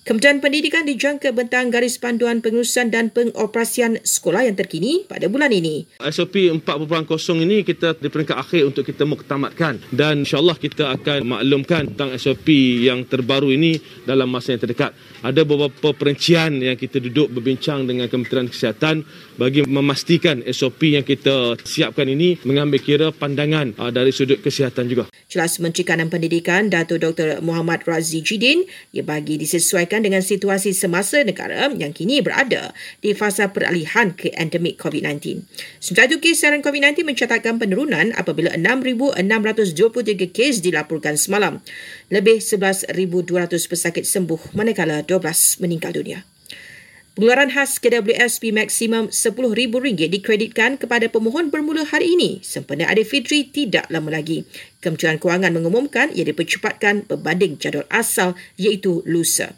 Kementerian Pendidikan dijangka bentang garis panduan pengurusan dan pengoperasian sekolah yang terkini pada bulan ini. SOP 4.0 ini kita di peringkat akhir untuk kita muktamadkan dan insyaAllah kita akan maklumkan tentang SOP yang terbaru ini dalam masa yang terdekat. Ada beberapa perincian yang kita duduk berbincang dengan Kementerian Kesihatan bagi memastikan SOP yang kita siapkan ini mengambil kira pandangan ah, dari sudut kesihatan juga. Jelas Menteri Kanan Pendidikan Dato Dr. Muhammad Razi Jidin ia bagi disesuaikan dengan situasi semasa negara yang kini berada di fasa peralihan ke endemik COVID-19. Sementara itu, kes siaran COVID-19 mencatatkan penurunan apabila 6,623 kes dilaporkan semalam. Lebih 11,200 pesakit sembuh manakala 12 meninggal dunia. Pengeluaran khas KWSP maksimum RM10,000 dikreditkan kepada pemohon bermula hari ini sempena Aidilfitri tidak lama lagi. Kementerian Kewangan mengumumkan ia dipercepatkan berbanding jadual asal iaitu lusa.